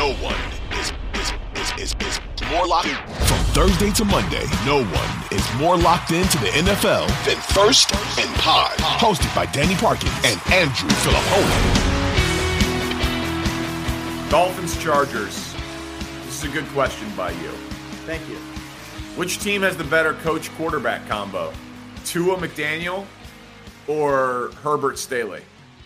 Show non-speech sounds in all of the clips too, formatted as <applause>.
No one is is is is, is more locked in. from Thursday to Monday. No one is more locked into the NFL than First and Pod, hosted by Danny Parkins and Andrew Fillipponi. Dolphins Chargers. This is a good question by you. Thank you. Which team has the better coach quarterback combo? Tua McDaniel or Herbert Staley?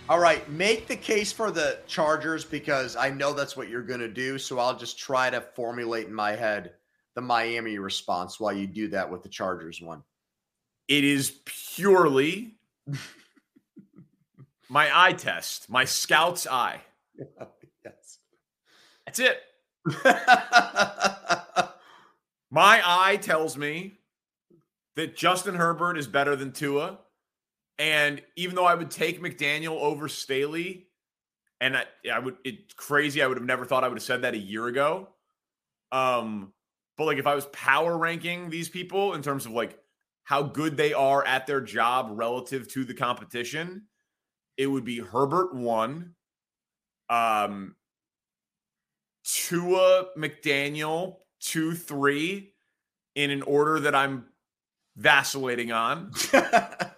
All right, make the case for the Chargers because I know that's what you're going to do. So I'll just try to formulate in my head the Miami response while you do that with the Chargers one. It is purely <laughs> my eye test, my scout's eye. <laughs> yes. That's it. <laughs> My eye tells me that Justin Herbert is better than Tua. And even though I would take McDaniel over Staley, and I, I would, it's crazy. I would have never thought I would have said that a year ago. Um, but like if I was power ranking these people in terms of like how good they are at their job relative to the competition, it would be Herbert one, um, Tua McDaniel two, three, in an order that I'm vacillating on <laughs>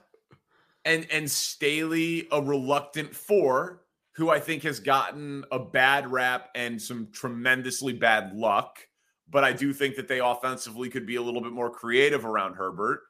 and and Staley a reluctant four, who I think has gotten a bad rap and some tremendously bad luck. But I do think that they offensively could be a little bit more creative around Herbert.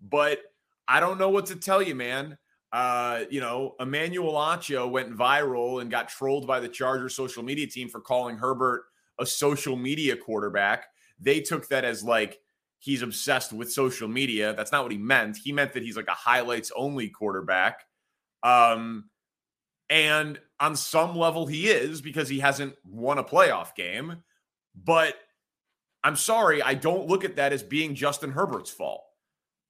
But I don't know what to tell you, man. Uh, you know, Emmanuel Acho went viral and got trolled by the Chargers social media team for calling Herbert a social media quarterback. They took that as like he's obsessed with social media. That's not what he meant. He meant that he's like a highlights only quarterback. Um, and on some level, he is because he hasn't won a playoff game. But I'm sorry, I don't look at that as being Justin Herbert's fault.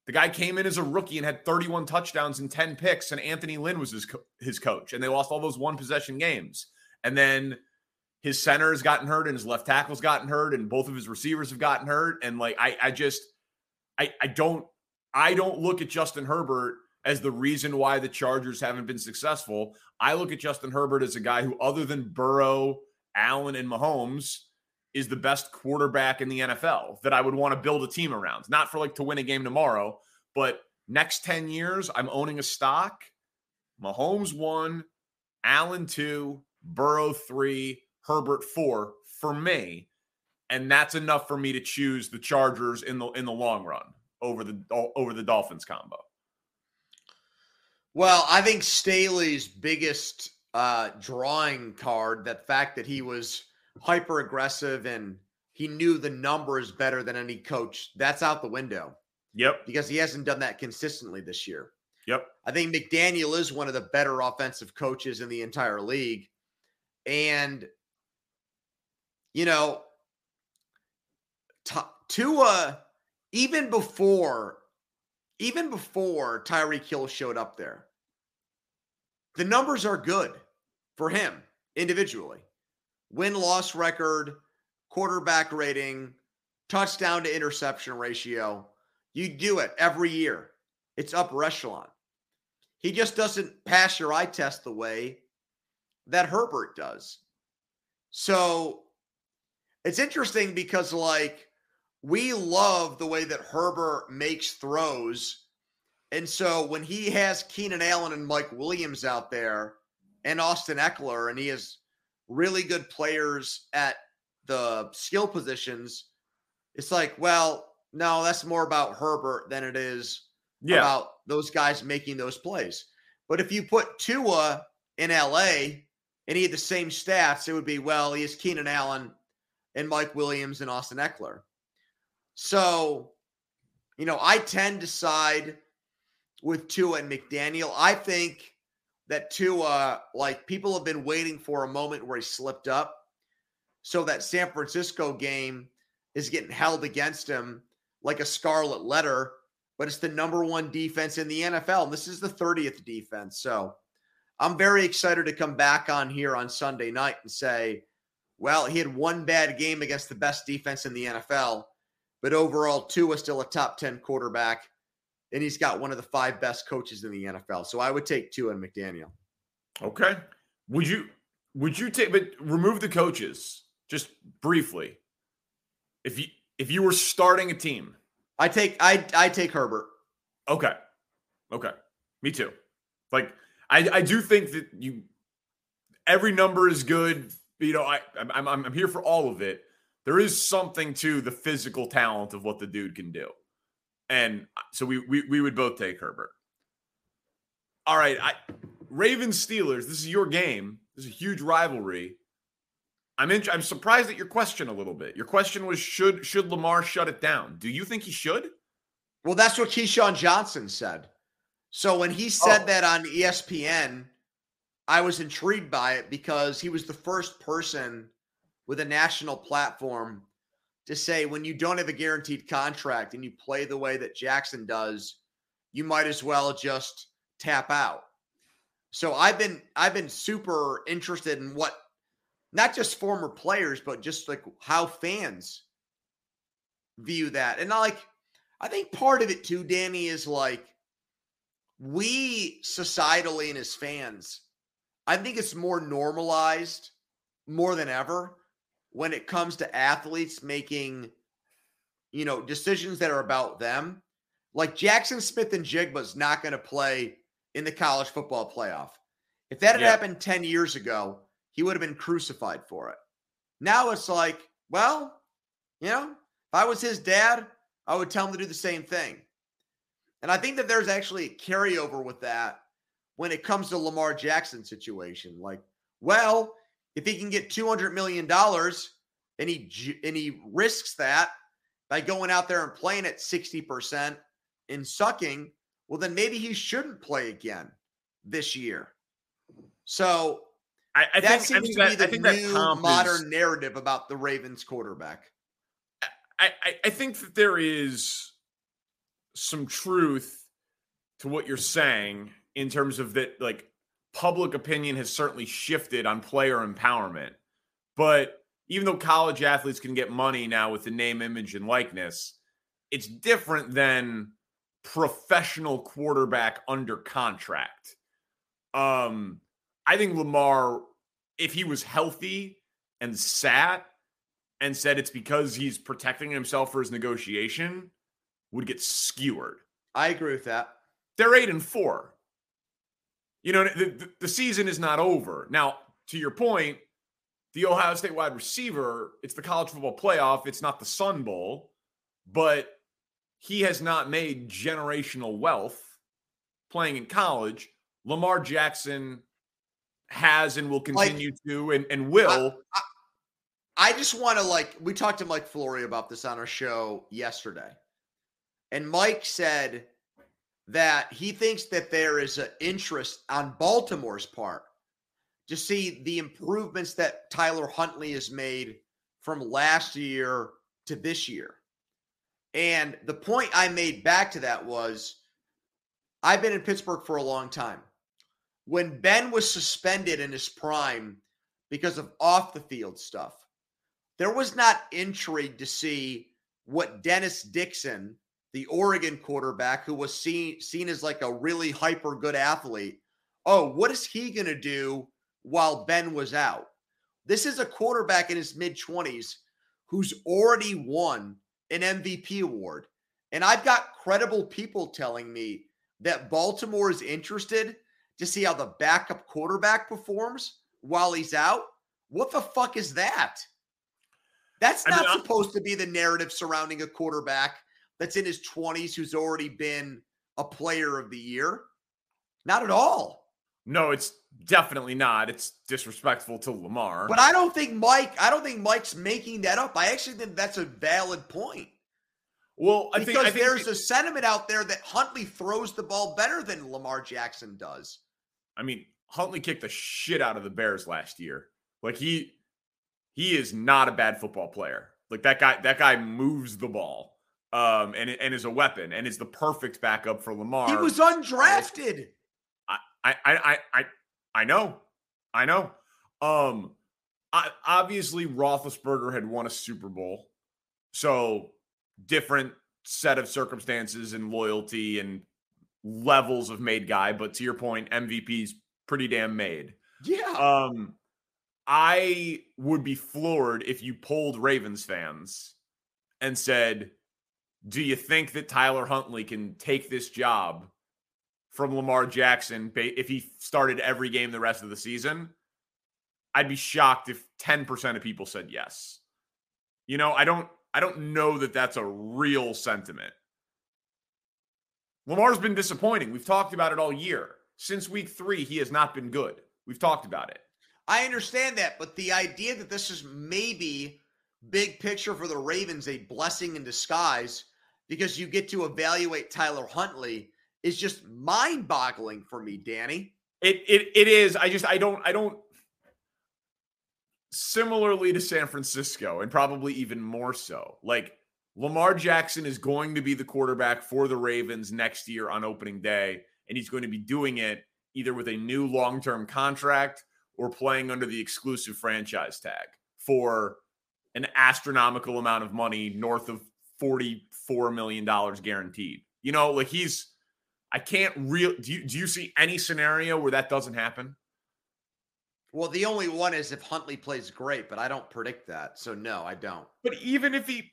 The guy came in as a rookie and had 31 touchdowns and 10 picks, and Anthony Lynn was his, co- his coach, and they lost all those one possession games. And then his center has gotten hurt and his left tackle's gotten hurt and both of his receivers have gotten hurt. And like i i just i i don't i don't look at justin herbert as the reason why the chargers haven't been successful. I look at justin herbert as a guy who other than burrow allen and mahomes is the best quarterback in the nfl that i would want to build a team around. Not for like to win a game tomorrow but next 10 years i'm owning a stock. Mahomes one allen two burrow three Herbert four for me, and that's enough for me to choose the Chargers in the in the long run over the over the Dolphins combo. Well, I think Staley's biggest uh, drawing card, that fact that he was hyper aggressive and he knew the numbers better than any coach, that's out the window. Yep. Because he hasn't done that consistently this year. Yep. I think McDaniel is one of the better offensive coaches in the entire league. And you know, Tua, even before, even before Tyreek Hill showed up there, the numbers are good for him individually. Win loss record, quarterback rating, touchdown to interception ratio. You do it every year. It's upper echelon. He just doesn't pass your eye test the way that Herbert does. So it's interesting because like we love the way that Herbert makes throws. And so when he has Keenan Allen and Mike Williams out there and Austin Ekeler, and he has really good players at the skill positions, it's like, well, no, that's more about Herbert than it is yeah. about those guys making those plays. But if you put Tua in LA and he had the same stats, it would be, well, he has Keenan Allen and Mike Williams and Austin Ekeler. So, you know, I tend to side with Tua and McDaniel. I think that Tua, like people have been waiting for a moment where he slipped up. So that San Francisco game is getting held against him like a scarlet letter, but it's the number one defense in the NFL. And this is the 30th defense. So I'm very excited to come back on here on Sunday night and say, well, he had one bad game against the best defense in the NFL, but overall, two Tua still a top 10 quarterback and he's got one of the five best coaches in the NFL. So I would take Tua and McDaniel. Okay. Would you would you take but remove the coaches just briefly? If you if you were starting a team, I take I I take Herbert. Okay. Okay. Me too. Like I I do think that you every number is good. You know, I I'm I'm here for all of it. There is something to the physical talent of what the dude can do. And uh, so we, we, we would both take Herbert. All right. I, Ravens Steelers, this is your game. This is a huge rivalry. I'm in, I'm surprised at your question a little bit. Your question was should should Lamar shut it down? Do you think he should? Well, that's what Keyshawn Johnson said. So when he said oh. that on ESPN, I was intrigued by it because he was the first person with a national platform to say when you don't have a guaranteed contract and you play the way that Jackson does, you might as well just tap out. So I've been I've been super interested in what not just former players, but just like how fans view that. And like I think part of it too, Danny, is like we societally and as fans, I think it's more normalized more than ever when it comes to athletes making, you know, decisions that are about them. Like Jackson Smith-Njigba is not going to play in the college football playoff. If that had yeah. happened 10 years ago, he would have been crucified for it. Now it's like, well, you know, if I was his dad, I would tell him to do the same thing. And I think that there's actually a carryover with that when it comes to Lamar Jackson situation. Like, well, if he can get $200 million and he and he risks that by going out there and playing at 60% and sucking, well, then maybe he shouldn't play again this year. So I, I that think, seems I to that, be the new modern is, narrative about the Ravens quarterback. I, I, I think that there is some truth to what you're saying in terms of that, like public opinion has certainly shifted on player empowerment. But even though college athletes can get money now with the name, image, and likeness, it's different than professional quarterback under contract. Um, I think Lamar, if he was healthy and sat and said it's because he's protecting himself for his negotiation, would get skewered. I agree with that. They're eight and four. You know, the, the season is not over. Now, to your point, the Ohio State wide receiver, it's the college football playoff, it's not the Sun Bowl, but he has not made generational wealth playing in college. Lamar Jackson has and will continue like, to and, and will. I, I, I just want to like we talked to Mike Florio about this on our show yesterday. And Mike said that he thinks that there is an interest on Baltimore's part to see the improvements that Tyler Huntley has made from last year to this year. And the point I made back to that was I've been in Pittsburgh for a long time. When Ben was suspended in his prime because of off the field stuff, there was not intrigue to see what Dennis Dixon the Oregon quarterback who was seen seen as like a really hyper good athlete. Oh, what is he going to do while Ben was out? This is a quarterback in his mid 20s who's already won an MVP award. And I've got credible people telling me that Baltimore is interested to see how the backup quarterback performs while he's out. What the fuck is that? That's I mean, not supposed to be the narrative surrounding a quarterback that's in his 20s who's already been a player of the year. Not at all. No, it's definitely not. It's disrespectful to Lamar. But I don't think Mike, I don't think Mike's making that up. I actually think that's a valid point. well, I Because think, I think there's a sentiment out there that Huntley throws the ball better than Lamar Jackson does. I mean, Huntley kicked the shit out of the Bears last year. Like he he is not a bad football player. Like that guy that guy moves the ball. Um and and is a weapon and is the perfect backup for Lamar. He was undrafted. I I I I I know. I know. Um I, obviously Roethlisberger had won a Super Bowl. So different set of circumstances and loyalty and levels of made guy, but to your point, MVP's pretty damn made. Yeah. Um, I would be floored if you polled Ravens fans and said, "Do you think that Tyler Huntley can take this job from Lamar Jackson if he started every game the rest of the season?" I'd be shocked if 10% of people said yes. You know, I don't I don't know that that's a real sentiment. Lamar's been disappointing. We've talked about it all year. Since week 3, he has not been good. We've talked about it. I understand that, but the idea that this is maybe big picture for the Ravens a blessing in disguise because you get to evaluate Tyler Huntley is just mind-boggling for me, Danny. It it it is. I just I don't I don't similarly to San Francisco and probably even more so. Like Lamar Jackson is going to be the quarterback for the Ravens next year on opening day and he's going to be doing it either with a new long-term contract or playing under the exclusive franchise tag for an astronomical amount of money north of 44 million dollars guaranteed. You know, like he's I can't real do you do you see any scenario where that doesn't happen? Well, the only one is if Huntley plays great, but I don't predict that. So no, I don't. But even if he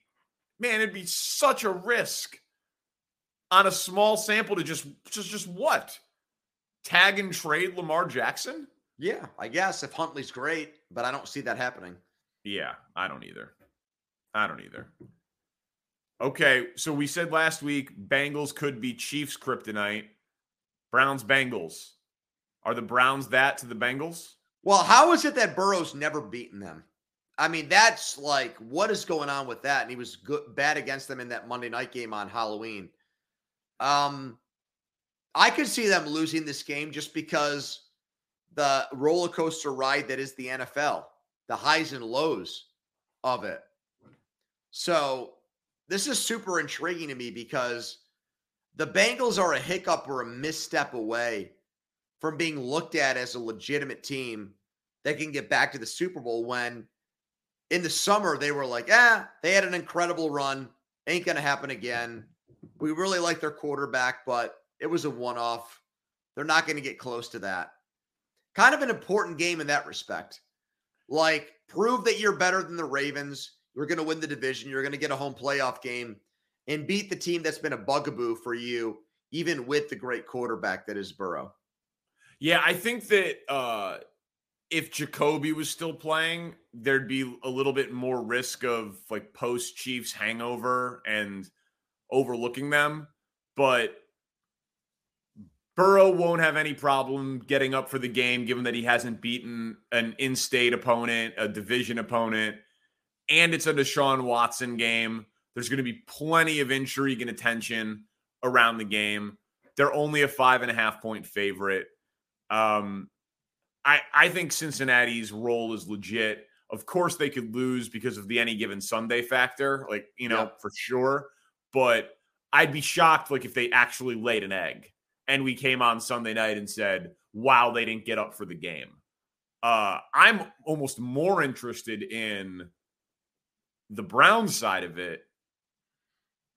man, it'd be such a risk on a small sample to just just just what? Tag and trade Lamar Jackson? Yeah, I guess if Huntley's great, but I don't see that happening. Yeah, I don't either. I don't either. Okay, so we said last week Bengals could be Chiefs kryptonite. Browns Bengals. Are the Browns that to the Bengals? Well, how is it that Burrow's never beaten them? I mean, that's like what is going on with that? And he was good, bad against them in that Monday night game on Halloween. Um, I could see them losing this game just because the roller coaster ride that is the NFL, the highs and lows of it. So this is super intriguing to me because the Bengals are a hiccup or a misstep away from being looked at as a legitimate team that can get back to the Super Bowl when in the summer they were like, ah, they had an incredible run. Ain't going to happen again. We really like their quarterback, but it was a one off. They're not going to get close to that. Kind of an important game in that respect. Like, prove that you're better than the Ravens. You're going to win the division. You're going to get a home playoff game and beat the team that's been a bugaboo for you, even with the great quarterback that is Burrow. Yeah, I think that uh if Jacoby was still playing, there'd be a little bit more risk of like post Chiefs hangover and overlooking them. But Burrow won't have any problem getting up for the game, given that he hasn't beaten an in state opponent, a division opponent, and it's a Deshaun Watson game. There's going to be plenty of intrigue and attention around the game. They're only a five and a half point favorite. Um, I I think Cincinnati's role is legit. Of course, they could lose because of the any given Sunday factor, like you know for sure. But I'd be shocked, like if they actually laid an egg and we came on Sunday night and said, "Wow, they didn't get up for the game." Uh, I'm almost more interested in the Brown side of it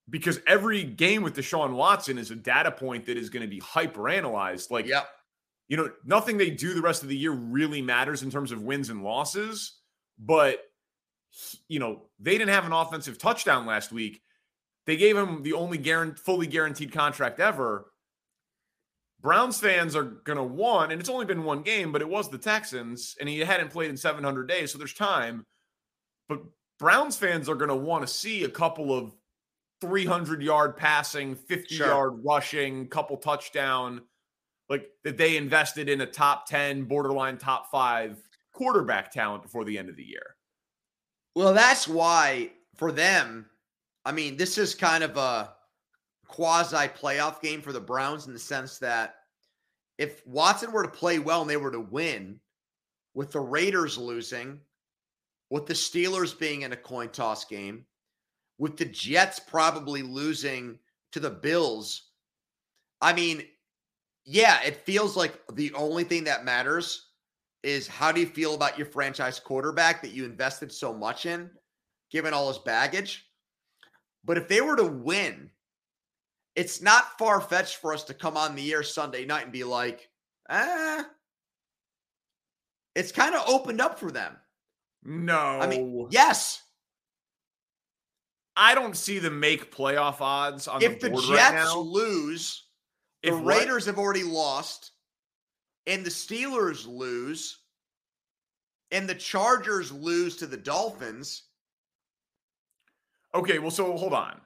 because every game with Deshaun Watson is a data point that is going to be hyper analyzed. Like, Yep. you know, nothing they do the rest of the year really matters in terms of wins and losses. But, you know, they didn't have an offensive touchdown last week. They gave him the only guaran- fully guaranteed contract ever. Browns fans are going to want, and it's only been one game, but it was the Texans, and he hadn't played in 700 days, so there's time. But Browns fans are going to want to see a couple of 300 yard passing, 50 sure. yard rushing, couple touchdown, like that they invested in a top 10, borderline top five quarterback talent before the end of the year. Well, that's why for them, I mean, this is kind of a quasi playoff game for the Browns in the sense that if Watson were to play well and they were to win, with the Raiders losing, with the Steelers being in a coin toss game, with the Jets probably losing to the Bills, I mean, yeah, it feels like the only thing that matters is how do you feel about your franchise quarterback that you invested so much in, given all his baggage? But if they were to win, it's not far fetched for us to come on the air Sunday night and be like, ah, it's kind of opened up for them. No. I mean, yes. I don't see them make playoff odds on if the, the Jets right lose, the if Raiders what? have already lost, and the Steelers lose, and the Chargers lose to the Dolphins. Okay, well, so hold on.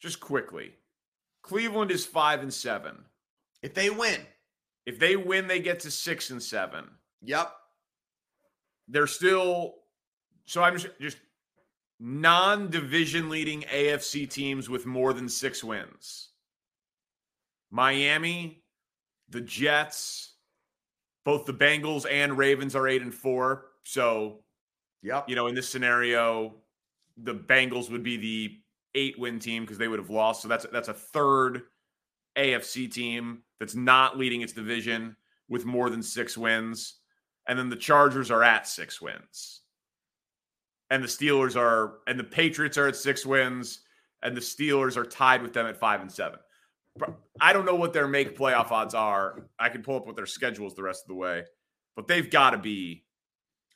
Just quickly. Cleveland is five and seven. If they win, if they win, they get to six and seven. Yep. They're still. So I'm just, just non-division leading AFC teams with more than six wins. Miami, the Jets, both the Bengals and Ravens are eight and four. So, yep. You know, in this scenario, the Bengals would be the eight win team because they would have lost. So that's that's a third AFC team that's not leading its division with more than six wins. And then the Chargers are at six wins. And the Steelers are, and the Patriots are at six wins, and the Steelers are tied with them at five and seven. I don't know what their make playoff odds are. I can pull up what their schedule is the rest of the way, but they've got to be.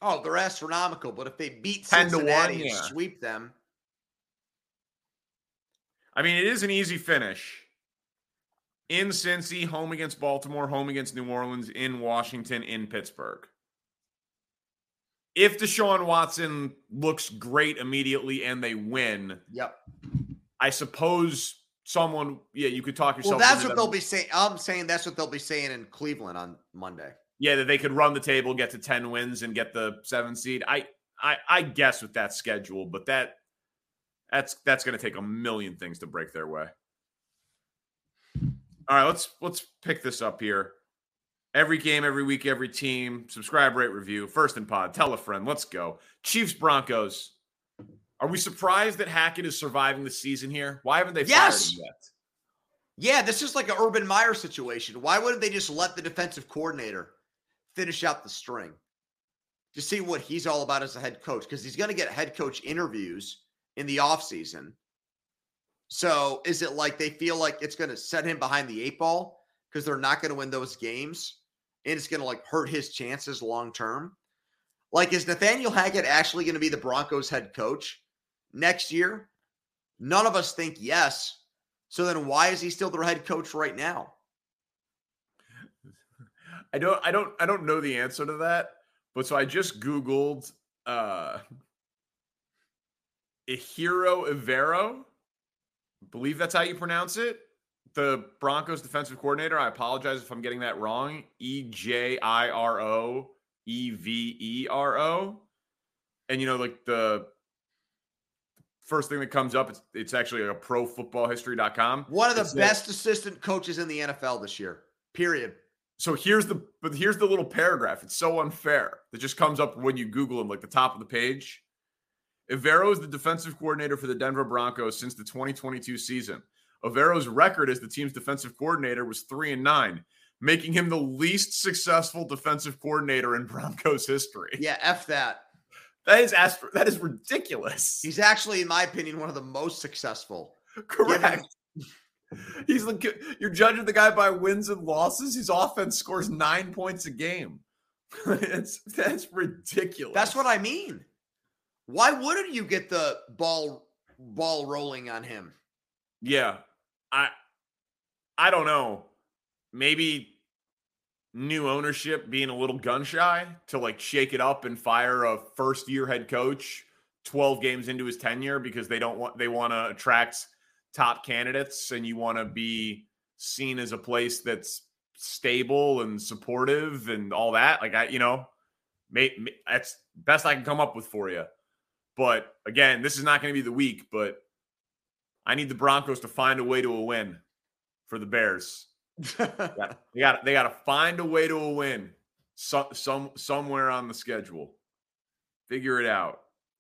Oh, they're astronomical. But if they beat Cincinnati 1, yeah. and sweep them, I mean, it is an easy finish. In Cincy, home against Baltimore, home against New Orleans, in Washington, in Pittsburgh. If Deshaun Watson looks great immediately and they win, yep. I suppose someone, yeah, you could talk yourself. Well, that's what them. they'll be saying. I'm saying that's what they'll be saying in Cleveland on Monday. Yeah, that they could run the table, get to ten wins, and get the seven seed. I, I, I guess with that schedule, but that that's that's going to take a million things to break their way. All right, let's let's pick this up here. Every game, every week, every team. Subscribe, rate, review. First and pod. Tell a friend. Let's go. Chiefs Broncos. Are we surprised that Hackett is surviving the season here? Why haven't they yes. fired him yet? Yeah, this is like an Urban Meyer situation. Why wouldn't they just let the defensive coordinator finish out the string to see what he's all about as a head coach? Because he's going to get head coach interviews in the offseason. So is it like they feel like it's going to set him behind the eight ball because they're not going to win those games and it's going to like hurt his chances long term? Like, is Nathaniel Hackett actually going to be the Broncos head coach next year? None of us think yes. So then why is he still their head coach right now? <laughs> I don't I don't I don't know the answer to that. But so I just Googled uh Ejiro Evero. I believe that's how you pronounce it. The Broncos defensive coordinator. I apologize if I'm getting that wrong. E J I R O E V E R O. And you know, like the first thing that comes up, it's it's actually a profootballhistory.com. One of the it's best assistant coaches in the NFL this year. Period. So here's the but here's the little paragraph. It's so unfair that just comes up when you Google him, like the top of the page. Evero is the defensive coordinator for the Denver Broncos since the 2022 season. Evero's record as the team's defensive coordinator was three and nine, making him the least successful defensive coordinator in <laughs> Broncos history. Yeah, f that. That is astro- that is ridiculous. He's actually, in my opinion, one of the most successful. Correct. <laughs> He's the you're judging the guy by wins and losses. His offense scores nine points a game. <laughs> it's that's ridiculous. That's what I mean. Why wouldn't you get the ball ball rolling on him? Yeah. I I don't know. maybe new ownership being a little gun shy to like shake it up and fire a first year head coach 12 games into his tenure because they don't want they want to attract top candidates and you want to be seen as a place that's stable and supportive and all that like i you know may, may, that's best i can come up with for you but again this is not going to be the week but i need the broncos to find a way to a win for the bears. They <laughs> got they got to find a way to a win some some somewhere on the schedule. Figure it out